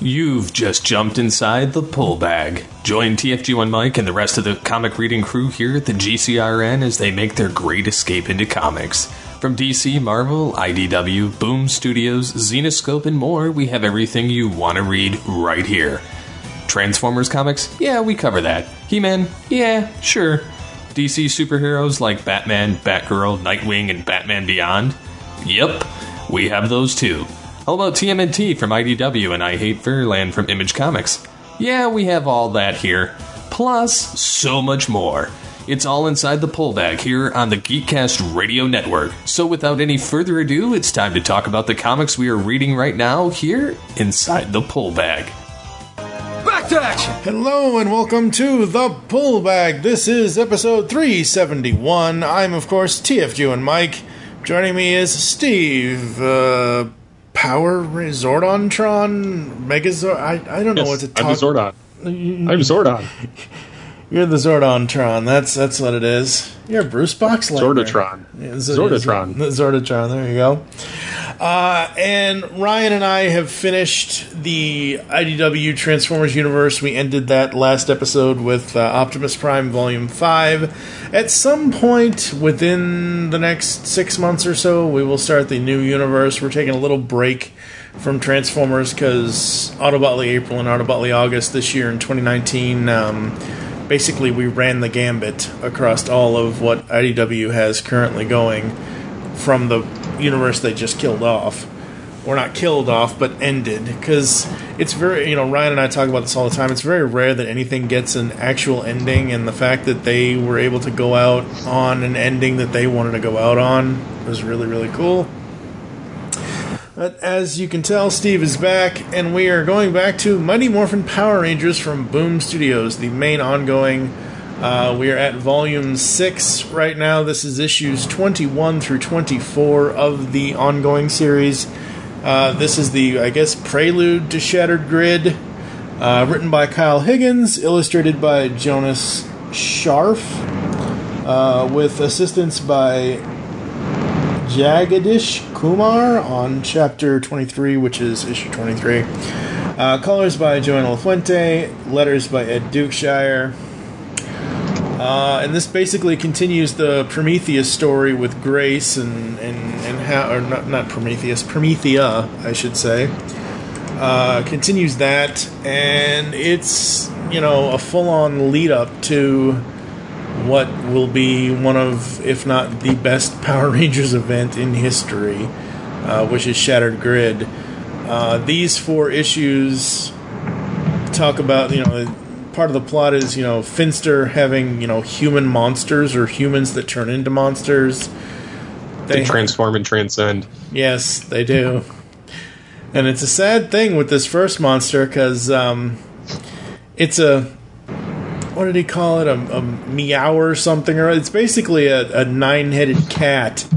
You've just jumped inside the pull bag. Join TFG1 Mike and the rest of the comic reading crew here at the GCRN as they make their great escape into comics. From DC, Marvel, IDW, Boom Studios, Zenescope, and more, we have everything you want to read right here. Transformers comics? Yeah, we cover that. He Man? Yeah, sure. DC superheroes like Batman, Batgirl, Nightwing, and Batman Beyond? Yep, we have those too. How about TMNT from IDW and I Hate Fairyland from Image Comics? Yeah, we have all that here. Plus, so much more. It's all inside the pull bag here on the Geekcast Radio Network. So, without any further ado, it's time to talk about the comics we are reading right now here inside the pull bag. Back to action! Hello and welcome to the Pull Bag. This is episode 371. I'm, of course, TFG and Mike. Joining me is Steve. Uh, Power Zordontron? Megazord? I, I don't know what to talk. I'm Zordon. I'm Zordon. You're the Zordontron. That's that's what it is. You're Bruce Boxleitner. Zordatron. Yeah, Z- Zordatron. Zordatron. There you go. Uh, and Ryan and I have finished the IDW Transformers universe. We ended that last episode with uh, Optimus Prime Volume Five. At some point within the next six months or so, we will start the new universe. We're taking a little break from Transformers because Autobotley April and Autobotley August this year in 2019. Um, basically we ran the gambit across all of what IDW has currently going from the universe they just killed off. Or not killed off, but ended. Because it's very, you know, Ryan and I talk about this all the time. It's very rare that anything gets an actual ending, and the fact that they were able to go out on an ending that they wanted to go out on was really, really cool. But as you can tell, Steve is back, and we are going back to Mighty Morphin Power Rangers from Boom Studios, the main ongoing. Uh, we are at volume 6 right now. This is issues 21 through 24 of the ongoing series. Uh, this is the, I guess, prelude to Shattered Grid. Uh, written by Kyle Higgins, illustrated by Jonas Scharf, uh, with assistance by Jagadish Kumar on chapter 23, which is issue 23. Uh, colors by Joanna LaFuente, letters by Ed Dukeshire. Uh, and this basically continues the Prometheus story with Grace and and, and how, or not not Prometheus, Promethea, I should say. Uh, continues that, and it's you know a full on lead up to what will be one of, if not the best Power Rangers event in history, uh, which is Shattered Grid. Uh, these four issues talk about, you know, part of the plot is, you know, Finster having, you know, human monsters or humans that turn into monsters. They transform and transcend. Yes, they do. And it's a sad thing with this first monster because um, it's a what did he call it? A, a meow or something? Or it's basically a, a nine-headed cat,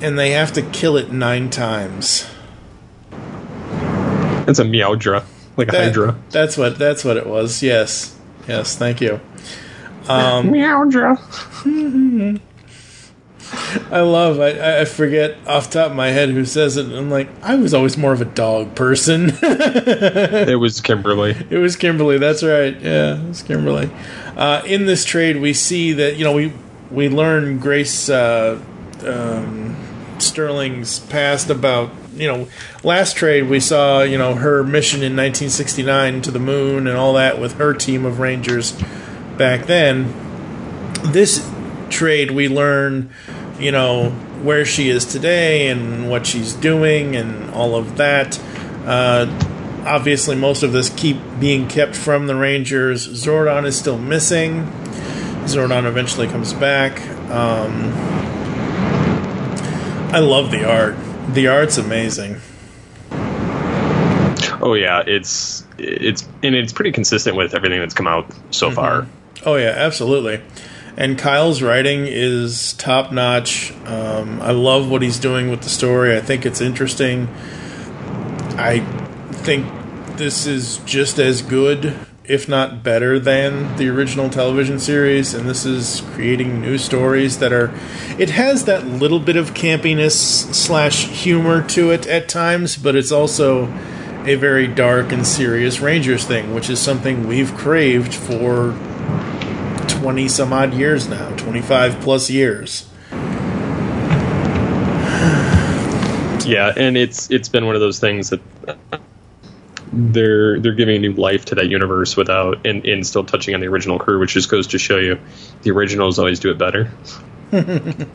and they have to kill it nine times. It's a Meowdra, like a That- Hydra. That's what that's what it was. Yes, yes. Thank you. Um, Meowdra. I love. I, I forget off the top of my head who says it. I'm like, I was always more of a dog person. It was Kimberly. It was Kimberly. That's right. Yeah, it was Kimberly. Uh, in this trade, we see that you know we we learn Grace uh, um, Sterling's past about you know last trade we saw you know her mission in 1969 to the moon and all that with her team of Rangers back then. This trade we learn you know where she is today and what she's doing and all of that. Uh, obviously most of this keep being kept from the Rangers. Zordon is still missing. Zordon eventually comes back. Um, I love the art. The art's amazing. Oh yeah, it's it's and it's pretty consistent with everything that's come out so far. Oh yeah, absolutely. And Kyle's writing is top notch. Um, I love what he's doing with the story. I think it's interesting. I think this is just as good, if not better, than the original television series. And this is creating new stories that are. It has that little bit of campiness slash humor to it at times, but it's also a very dark and serious Rangers thing, which is something we've craved for 20 some odd years now, 25 plus years. Yeah, and it's it's been one of those things that they're they're giving new life to that universe without and, and still touching on the original crew, which just goes to show you the originals always do it better.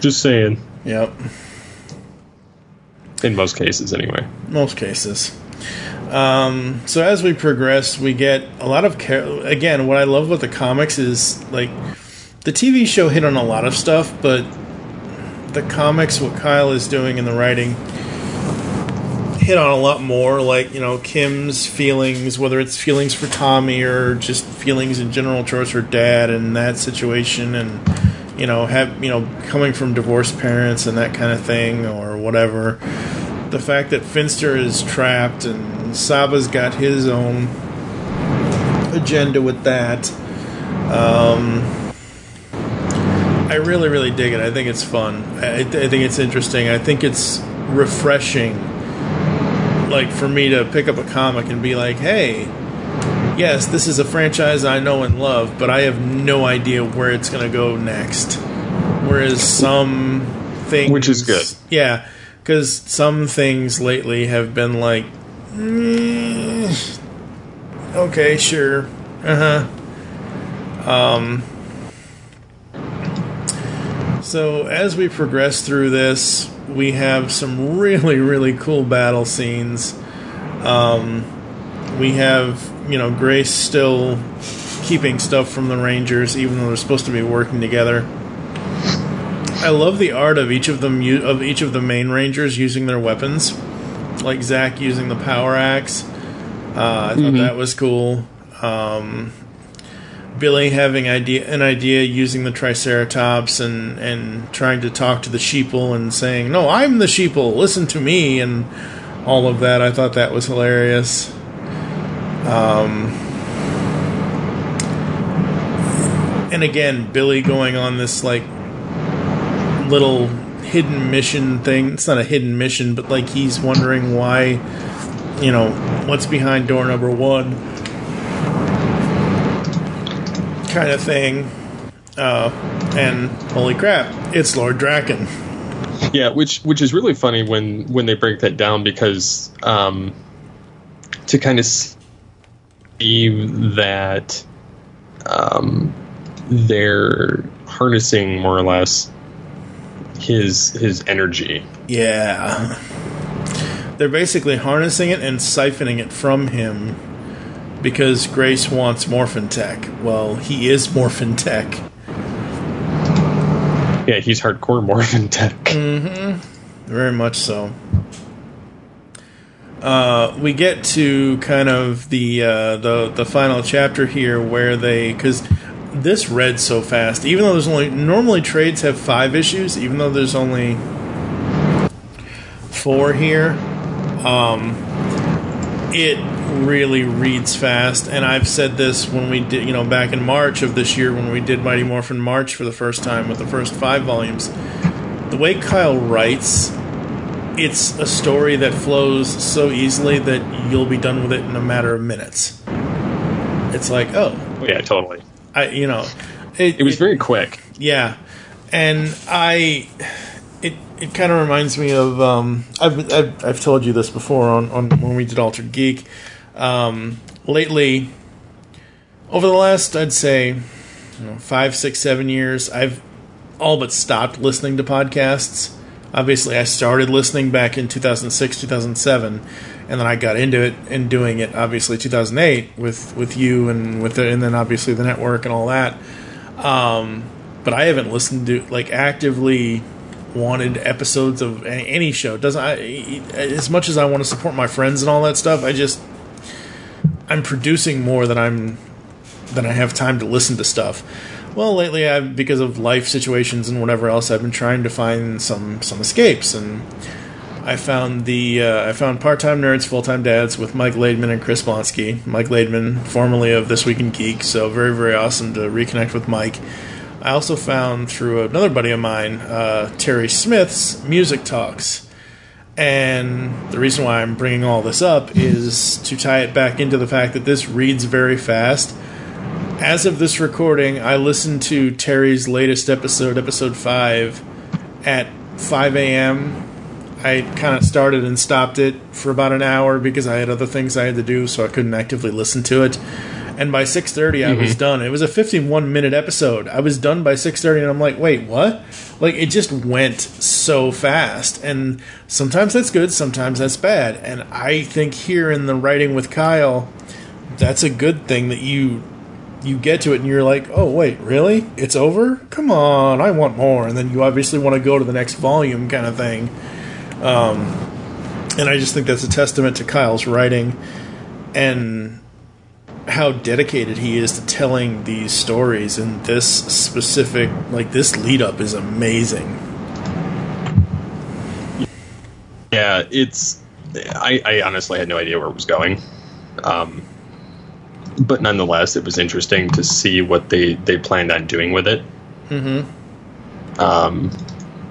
just saying, Yep, in most cases, anyway. most cases. Um, so as we progress, we get a lot of char- again. What I love about the comics is like the TV show hit on a lot of stuff, but the comics, what Kyle is doing in the writing, hit on a lot more. Like you know Kim's feelings, whether it's feelings for Tommy or just feelings in general towards her dad and that situation, and you know have you know coming from divorced parents and that kind of thing or whatever. The fact that Finster is trapped and Saba's got his own agenda with that. Um, I really, really dig it. I think it's fun. I, I think it's interesting. I think it's refreshing. Like for me to pick up a comic and be like, "Hey, yes, this is a franchise I know and love, but I have no idea where it's going to go next." Whereas some things, Which is good. yeah, because some things lately have been like, "Mm, okay, sure, uh huh. Um, so as we progress through this, we have some really, really cool battle scenes. Um, we have, you know, Grace still keeping stuff from the Rangers, even though they're supposed to be working together. I love the art of each of them of each of the main Rangers using their weapons, like Zach using the power axe. Uh, I thought that was cool. Um, Billy having idea an idea using the Triceratops and and trying to talk to the sheeple and saying, "No, I'm the sheeple. Listen to me," and all of that. I thought that was hilarious. Um, and again, Billy going on this like little hidden mission thing. It's not a hidden mission, but like he's wondering why, you know, what's behind door number one kind of thing. Uh, and holy crap, it's Lord Drakkon. Yeah, which which is really funny when when they break that down because um, to kind of see that um, they're harnessing more or less his his energy. Yeah. They're basically harnessing it and siphoning it from him because Grace wants Morphin Tech. Well, he is Morphin Tech. Yeah, he's hardcore Morphin Tech. Hmm. Very much so. Uh, we get to kind of the uh, the the final chapter here where they because this read so fast. Even though there's only normally trades have five issues, even though there's only four here, um, it really reads fast. And I've said this when we did, you know, back in March of this year when we did Mighty Morphin March for the first time with the first five volumes. The way Kyle writes it's a story that flows so easily that you'll be done with it in a matter of minutes. It's like, oh, yeah, totally. I, you know, It was very quick. yeah, and I, it it kind of reminds me of um, I've, I've I've told you this before on on when we did Altered Geek. Um, lately, over the last I'd say you know, five, six, seven years, I've all but stopped listening to podcasts. Obviously, I started listening back in 2006, 2007, and then I got into it and doing it. Obviously, 2008 with with you and with the, and then obviously the network and all that. Um, but I haven't listened to like actively wanted episodes of any show. Doesn't I, as much as I want to support my friends and all that stuff, I just I'm producing more than I'm than I have time to listen to stuff. Well, lately, I've because of life situations and whatever else, I've been trying to find some some escapes, and I found the uh, I found part time nerds, full time dads with Mike Laidman and Chris Blonsky. Mike Laidman, formerly of This Week in Geek, so very very awesome to reconnect with Mike. I also found through another buddy of mine, uh, Terry Smith's Music Talks. And the reason why I'm bringing all this up is to tie it back into the fact that this reads very fast. As of this recording, I listened to Terry's latest episode, episode 5, at 5 a.m. I kind of started and stopped it for about an hour because I had other things I had to do, so I couldn't actively listen to it. And by 6:30, I was done. It was a 51 minute episode. I was done by 6:30, and I'm like, wait, what? Like it just went so fast. And sometimes that's good, sometimes that's bad. And I think here in the writing with Kyle, that's a good thing that you you get to it and you're like, oh wait, really? It's over? Come on, I want more. And then you obviously want to go to the next volume, kind of thing. Um, and I just think that's a testament to Kyle's writing and how dedicated he is to telling these stories. And this specific, like this lead up, is amazing. Yeah, it's. I, I honestly had no idea where it was going, um, but nonetheless, it was interesting to see what they they planned on doing with it. Mm-hmm. Um,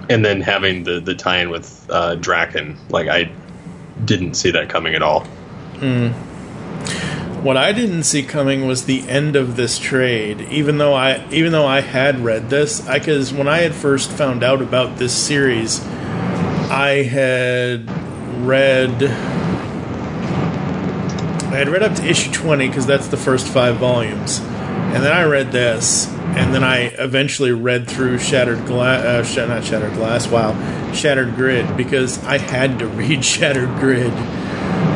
and then having the the tie-in with uh, Drakkon, like I didn't see that coming at all. What I didn't see coming was the end of this trade. Even though I, even though I had read this, I because when I had first found out about this series, I had read, I had read up to issue twenty because that's the first five volumes, and then I read this, and then I eventually read through Shattered Glass, uh, not Shattered Glass, wow, Shattered Grid because I had to read Shattered Grid.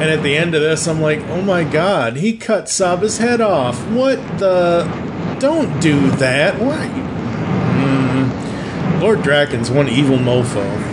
And at the end of this, I'm like, oh my god, he cut Saba's head off. What the? Don't do that. Why? Mm. Lord Drakkon's one evil mofo.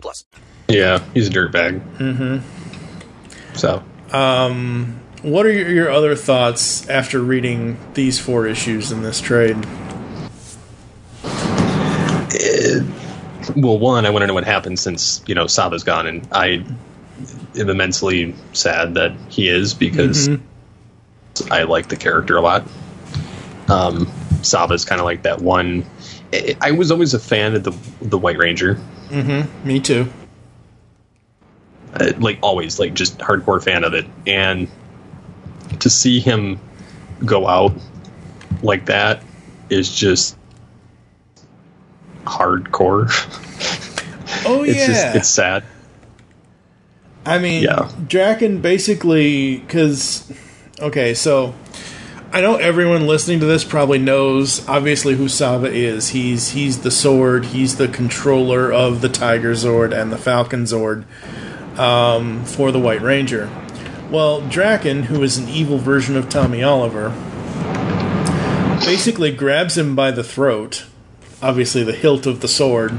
plus. Yeah, he's a dirtbag. Mm-hmm. So um, What are your, your other thoughts after reading these four issues in this trade? well, one, I want to know what happened since you know Saba's gone, and I am immensely sad that he is because I like the character a lot. Um, Saba's kind of like that one. I- I was always a fan of the the White Ranger, Mhm. Me too. uh, like always, like just hardcore fan of it, and to see him go out like that is just hardcore. Oh it's yeah. just it's sad. I mean, Yeah. Drakkon basically because okay, so I know everyone listening to this probably knows obviously who Saba is. He's he's the sword. He's the controller of the Tiger Zord and the Falcon Zord um, for the White Ranger. Well, Drakkon, who is an evil version of Tommy Oliver, basically grabs him by the throat, obviously the hilt of the sword,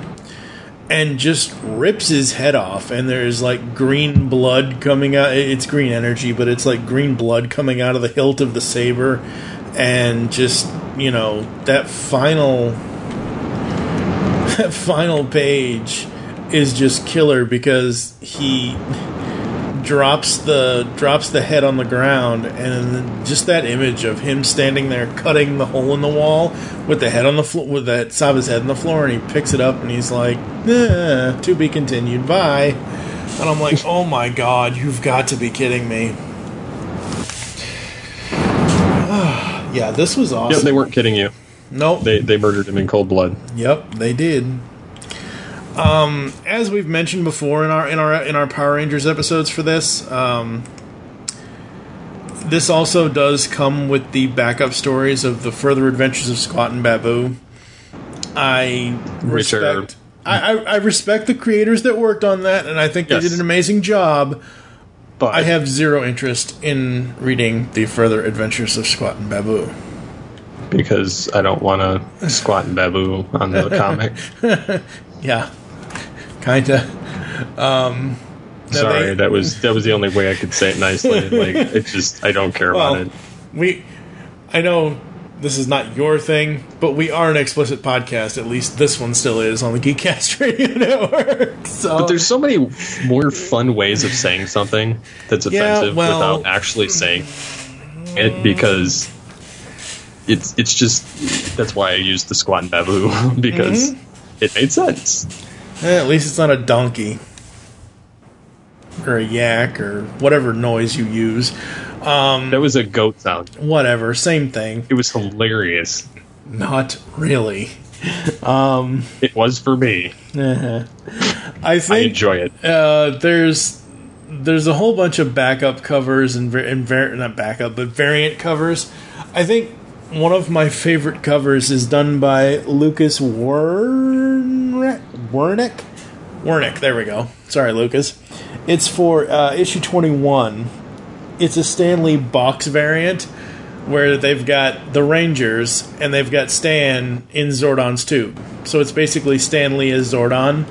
and just rips his head off and there's like green blood coming out. It's green energy but it's like green blood coming out of the hilt of the saber and just you know that final that final page is just killer because he drops the drops the head on the ground and just that image of him standing there cutting the hole in the wall with the head on the floor with that Saba's head on the floor and he picks it up and he's like eh, to be continued bye and I'm like oh my god you've got to be kidding me yeah this was Yep, awesome they weren't kidding you. Nope. They they murdered him in cold blood. Yep, they did. Um, as we've mentioned before in our in our in our Power Rangers episodes for this, um, this also does come with the backup stories of the further adventures of Squatt and Baboo. I respect. I, I, I respect the creators that worked on that, and I think they Yes. did an amazing job. But I have zero interest in reading the further adventures of Squatt and Baboo. because I don't want to squat and babu on the comic. Yeah, kinda. Um, Sorry, they- that was that was the only way I could say it nicely. Like it's just I don't care Well, about it. we, I know this is not your thing, but we are an explicit podcast. At least this one still is on the Geekcast Radio Network. So, But there's so many more fun ways of saying something that's Yeah, offensive well- without actually saying it because it's it's just that's why I used the squat and babu because Mm-hmm. it made sense. Eh, at least it's not a donkey or a yak or whatever noise you use. That was a goat sound. Whatever, same thing. It was hilarious. Not really. It was for me. I I think enjoy it. uh, there's there's a whole bunch of backup covers and, and var- not backup but variant covers. I think one of my favorite covers is done by Lucas Wernick. Wernick. Wernick. There we go. Sorry, Lucas. It's for uh, issue 21. It's a Stan Lee box variant where they've got the Rangers and they've got Stan in Zordon's tube. So it's basically Stan Lee as Zordon.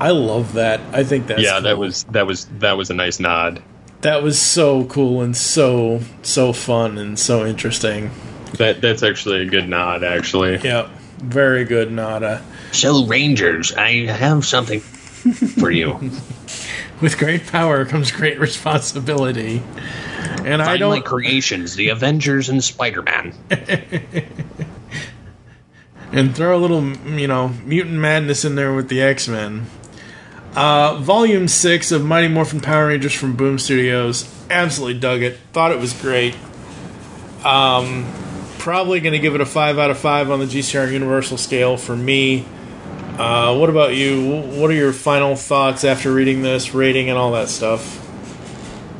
I love that. I think that's yeah, that was that was that was a nice nod. that was so cool and so so fun and so interesting. That that's actually a good nod. Actually, Yep, very good, Nada. So, Rangers, I have something for you. With great power comes great responsibility, and I Find my don't. creations, the Avengers and Spider Man. and throw a little, you know, mutant madness in there with the X Men. Uh, volume six of Mighty Morphin Power Rangers from Boom Studios. Absolutely dug it. Thought it was great. Um, probably going to give it a five out of five on the GCR Universal scale for me. Uh, what about you? What are your final thoughts after reading this, rating, and all that stuff?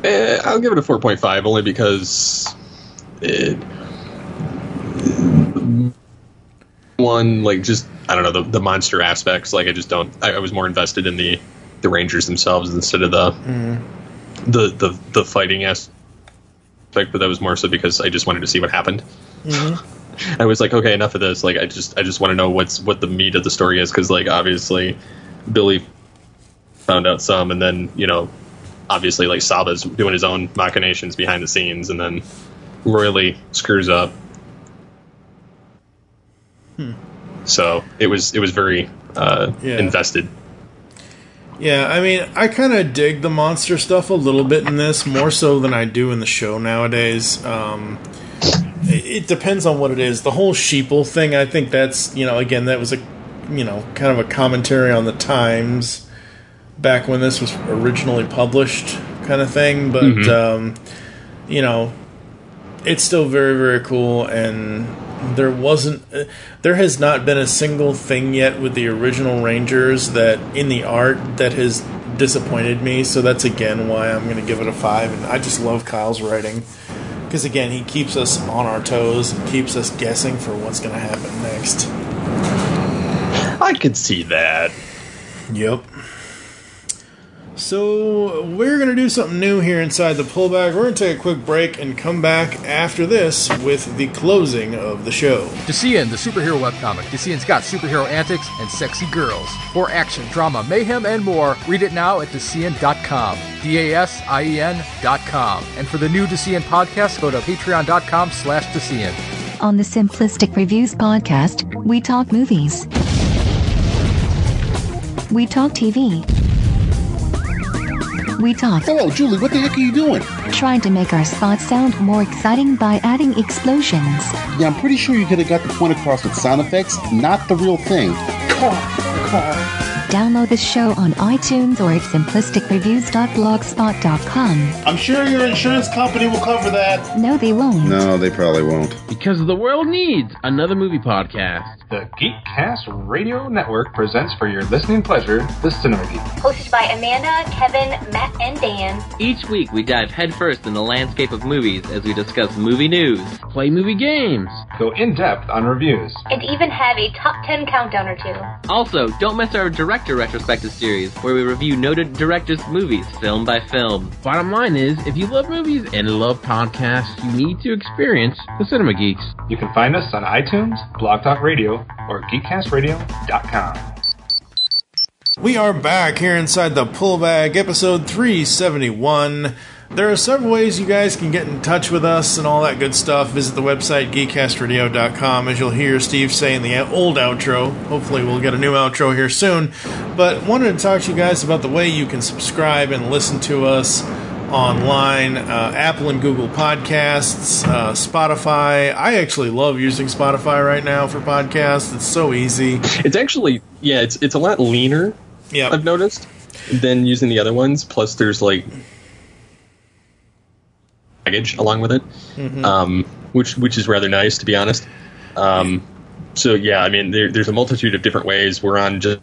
Eh, I'll give it a four point five only because it one like just I don't know the the monster aspects. Like I just don't. I, I was more invested in the the Rangers themselves instead of the the the the fighting aspect. But that was more so because I just wanted to see what happened. I was like, okay, enough of this. Like, I just, I just want to know what's what the meat of the story is because, like, obviously, Billy found out some, and then you know, obviously, like Saba's doing his own machinations behind the scenes, and then royally screws up. So it was, it was very uh, Yeah. invested. Yeah, I mean, I kind of dig the monster stuff a little bit in this, more so than I do in the show nowadays. Um, it, depends on what it is. The whole sheeple thing, I think that's, you know, again, that was a, you know, kind of a commentary on the times back when this was originally published, kind of thing. But, um, you know, it's still very, very cool, and there wasn't, uh, there has not been a single thing yet with the original Rangers that in the art that has disappointed me. So that's again why I'm going to give it a five. And I just love Kyle's writing because again he keeps us on our toes and keeps us guessing for what's going to happen next. I could see that. Yep. So we're gonna do something new here inside the pull bag. We're gonna take a quick break and come back after this with the closing of the show. Dasien, the superhero webcomic. Dasien's got superhero antics and sexy girls. For action, drama, mayhem, and more, read it now at Dasien.com. D-A-S-I-E-N dot com. And for the new Dasien podcast, go to patreon.com slash Dasien. On the Simplistic Reviews podcast, we talk movies. We talk TV. We talk Hello, Julie. What the heck are you doing? trying to make our spot sound more exciting by adding explosions. Yeah, I'm pretty sure you could have got the point across with sound effects, not the real thing. Car, car. Download the show on iTunes or at simplisticreviews.blogspot.com. I'm sure your insurance company will cover that. No, they won't. No, they probably won't. Because the world needs another movie podcast. The Geekcast Radio Network presents for your listening pleasure the Cinema Geek. Hosted by Amanda, Kevin, Matt, and Dan. Each week we dive headfirst in the landscape of movies as we discuss movie news, play movie games, go in depth on reviews, and even have a top 10 countdown or two. Also, don't miss our director retrospective series where we review noted directors' movies film by film. Bottom line is, if you love movies and love podcasts, you need to experience the Cinema Geeks. You can find us on iTunes, Blog Talk Radio, or geekcastradio.com. We are back here inside the Pullbag, episode 371. There are several ways you guys can get in touch with us and all that good stuff. Visit the website, geekcastradio.com. As you'll hear Steve say in the old outro, hopefully we'll get a new outro here soon. But wanted to talk to you guys about the way you can subscribe and listen to us online uh, Apple and Google Podcasts, uh, Spotify. I actually love using Spotify right now for podcasts. It's so easy. It's actually yeah, it's it's a lot leaner. Yeah, I've noticed than using the other ones. Plus, there's like package along with it, Mhm. um, which which is rather nice to be honest. Um, so yeah, I mean, there, there's a multitude of different ways. We're on just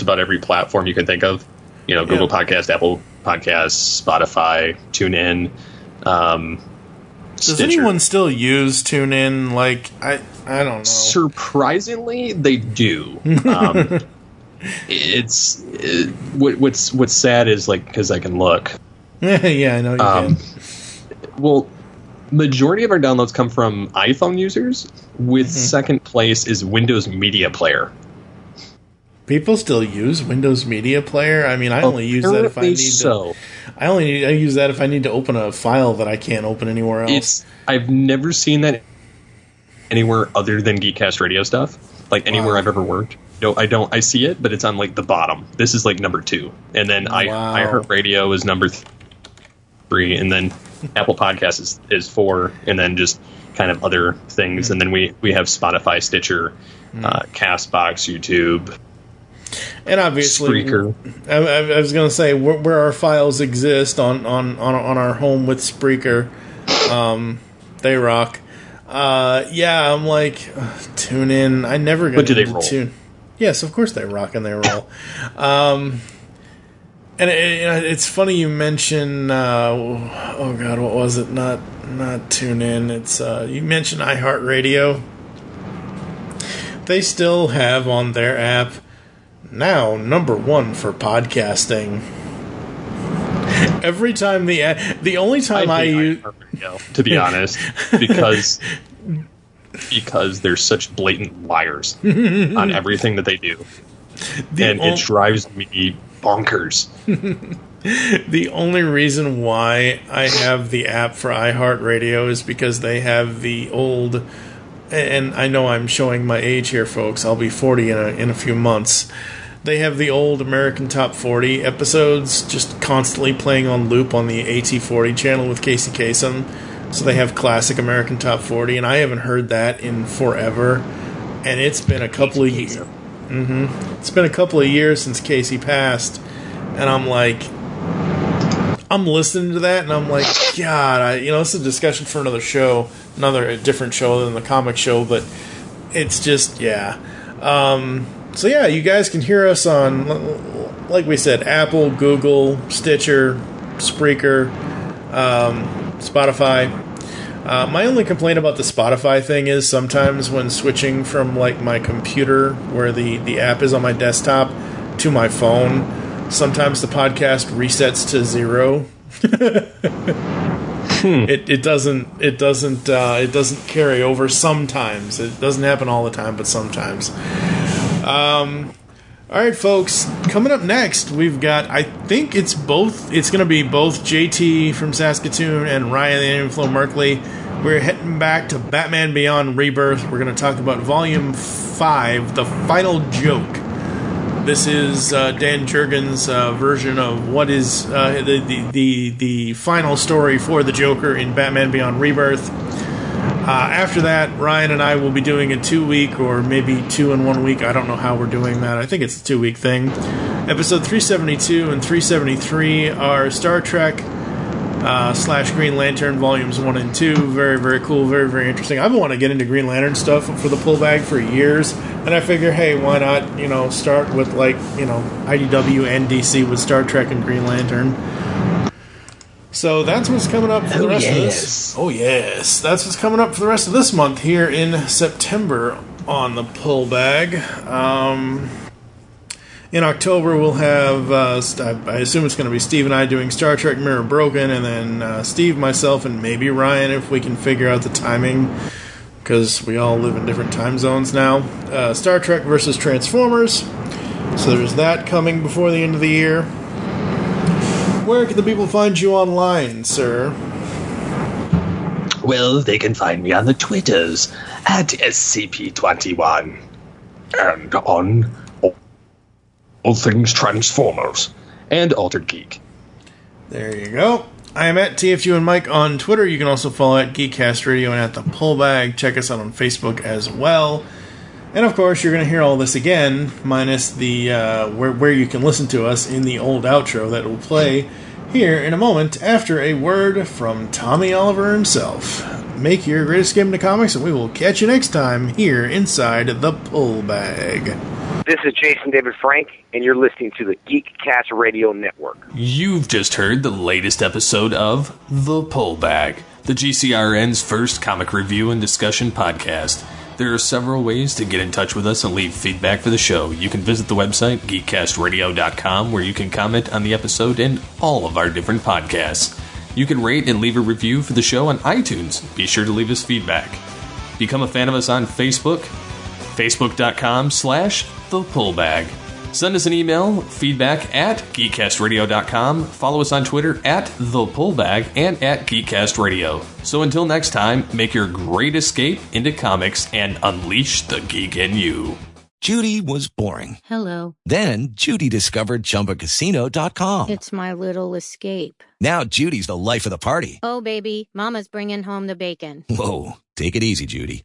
about every platform you can think of. You know, Google Podcast, Apple Podcasts, Spotify, TuneIn. Um, Does Stitcher. anyone still use TuneIn? Like, I I don't know. Surprisingly, they do. Um, it's it, what, what's what's sad is like because I can look. yeah, I know you Um, can. Well, majority of our downloads come from iPhone users. With mm-hmm. second place is Windows Media Player. People still use Windows Media Player. I mean, I only use that if I Apparently need so. to. I only need, I use that if I need to open a file that I can't open anywhere else. It's I've never seen that anywhere other than Geekcast Radio stuff. Like anywhere Wow. I've ever worked. No, I don't. I see it, but it's on like the bottom. This is like number two, and then I Wow. iHeartRadio is number th- three, and then Apple Podcasts is, is four, and then just kind of other things, and then we we have Spotify, Stitcher, uh, Castbox, YouTube, and obviously, Spreaker. I, I, I was going to say where, where our files exist on on on, on our home with Spreaker. Um, they rock. Uh, yeah, I'm like ugh, tune in. I never get But do they into tune. Yes, of course they rock and they roll. um, and it, it's funny you mention. Uh, oh God, what was it? Not not tune in. It's uh, you mentioned iHeartRadio. They still have on their app now number one for podcasting. Every time the a- the only time I, hate use iHeartRadio, to be honest, because because they're such blatant liars on everything that they do, and ol- it drives me bonkers. the only reason why I have the app for iHeartRadio is because they have the old. And I know I'm showing my age here, folks. I'll be 40 in a, in a few months. They have the old American Top 40 episodes just constantly playing on loop on the AT40 channel with Casey Kasem. So they have classic American Top 40, and I haven't heard that in forever. And it's been a couple of years. Hmm It's been a couple of years since Casey passed, and I'm like, I'm listening to that, and I'm like, God, I, you know, this is a discussion for another show, another different show than the comic show, but it's just, yeah. Um, so yeah, you guys can hear us on, like we said, Apple, Google, Stitcher, Spreaker, um, Spotify. Uh, my only complaint about the Spotify thing is sometimes when switching from like my computer, where the the app is on my desktop, to my phone, sometimes the podcast resets to zero. It it doesn't it doesn't uh, it doesn't carry over sometimes. It doesn't happen all the time, but sometimes. Um, all right, folks. Coming up next, we've got. I think it's both. It's going to be both JT from Saskatoon and Ryan the Flow Merkley. We're heading back to Batman Beyond Rebirth. We're going to talk about Volume Five, the final joke. This is uh, Dan Jurgens' uh, version of what is uh, the, the the the final story for the Joker in Batman Beyond Rebirth. After that, Ryan and I will be doing a two week or maybe two in one week. I don't know how we're doing that. I think it's a two week thing. Episode 372 and 373 are Star Trek uh, slash Green Lantern volumes one and two. Very, very cool. Very, very interesting. I've been wanting to get into Green Lantern stuff for the pull bag for years, and I figure, hey, why not? You know, start with like you know IDW and DC with Star Trek and Green Lantern. So that's what's coming up for the Oh, rest of yes. this. Oh yes, that's what's coming up for the rest of this month here in September on the pull bag. Um, in October, we'll have, uh, I assume it's going to be Steve and I doing Star Trek Mirror Broken, and then uh, Steve, myself, and maybe Ryan if we can figure out the timing, because we all live in different time zones now. Uh, Star Trek versus Transformers. So there's that coming before the end of the year. Where can the people find you online, sir? Well, they can find me on the Twitters at SCP-21 and on all, all things Transformers and Altered Geek. There you go. I am at TFU and Mike on Twitter. You can also follow at Geekcast Radio and at the Pullbag. Check us out on Facebook as well. And of course, you're going to hear all this again, minus the uh, where where you can listen to us in the old outro that will play here in a moment after a word from Tommy Oliver himself. Make your greatest game into comics, and we will catch you next time here inside the Pull Bag. This is Jason David Frank, and you're listening to the Geek Geekcast Radio Network. You've just heard the latest episode of The Pullbag, the GCRN's first comic review and discussion podcast. There are several ways to get in touch with us and leave feedback for the show. You can visit the website, geekcastradio.com, where you can comment on the episode and all of our different podcasts. You can rate and leave a review for the show on iTunes. Be sure to leave us feedback. Become a fan of us on Facebook, facebook.com slash the pullbag. Send us an email, feedback at geekcastradio.com. Follow us on Twitter at the pullbag and at geekcastradio. So until next time, make your great escape into comics and unleash the geek in you. Judy was boring. Hello. Then Judy discovered ChumbaCasino.com. It's my little escape. Now Judy's the life of the party. Oh, baby, Mama's bringing home the bacon. Whoa, take it easy, Judy.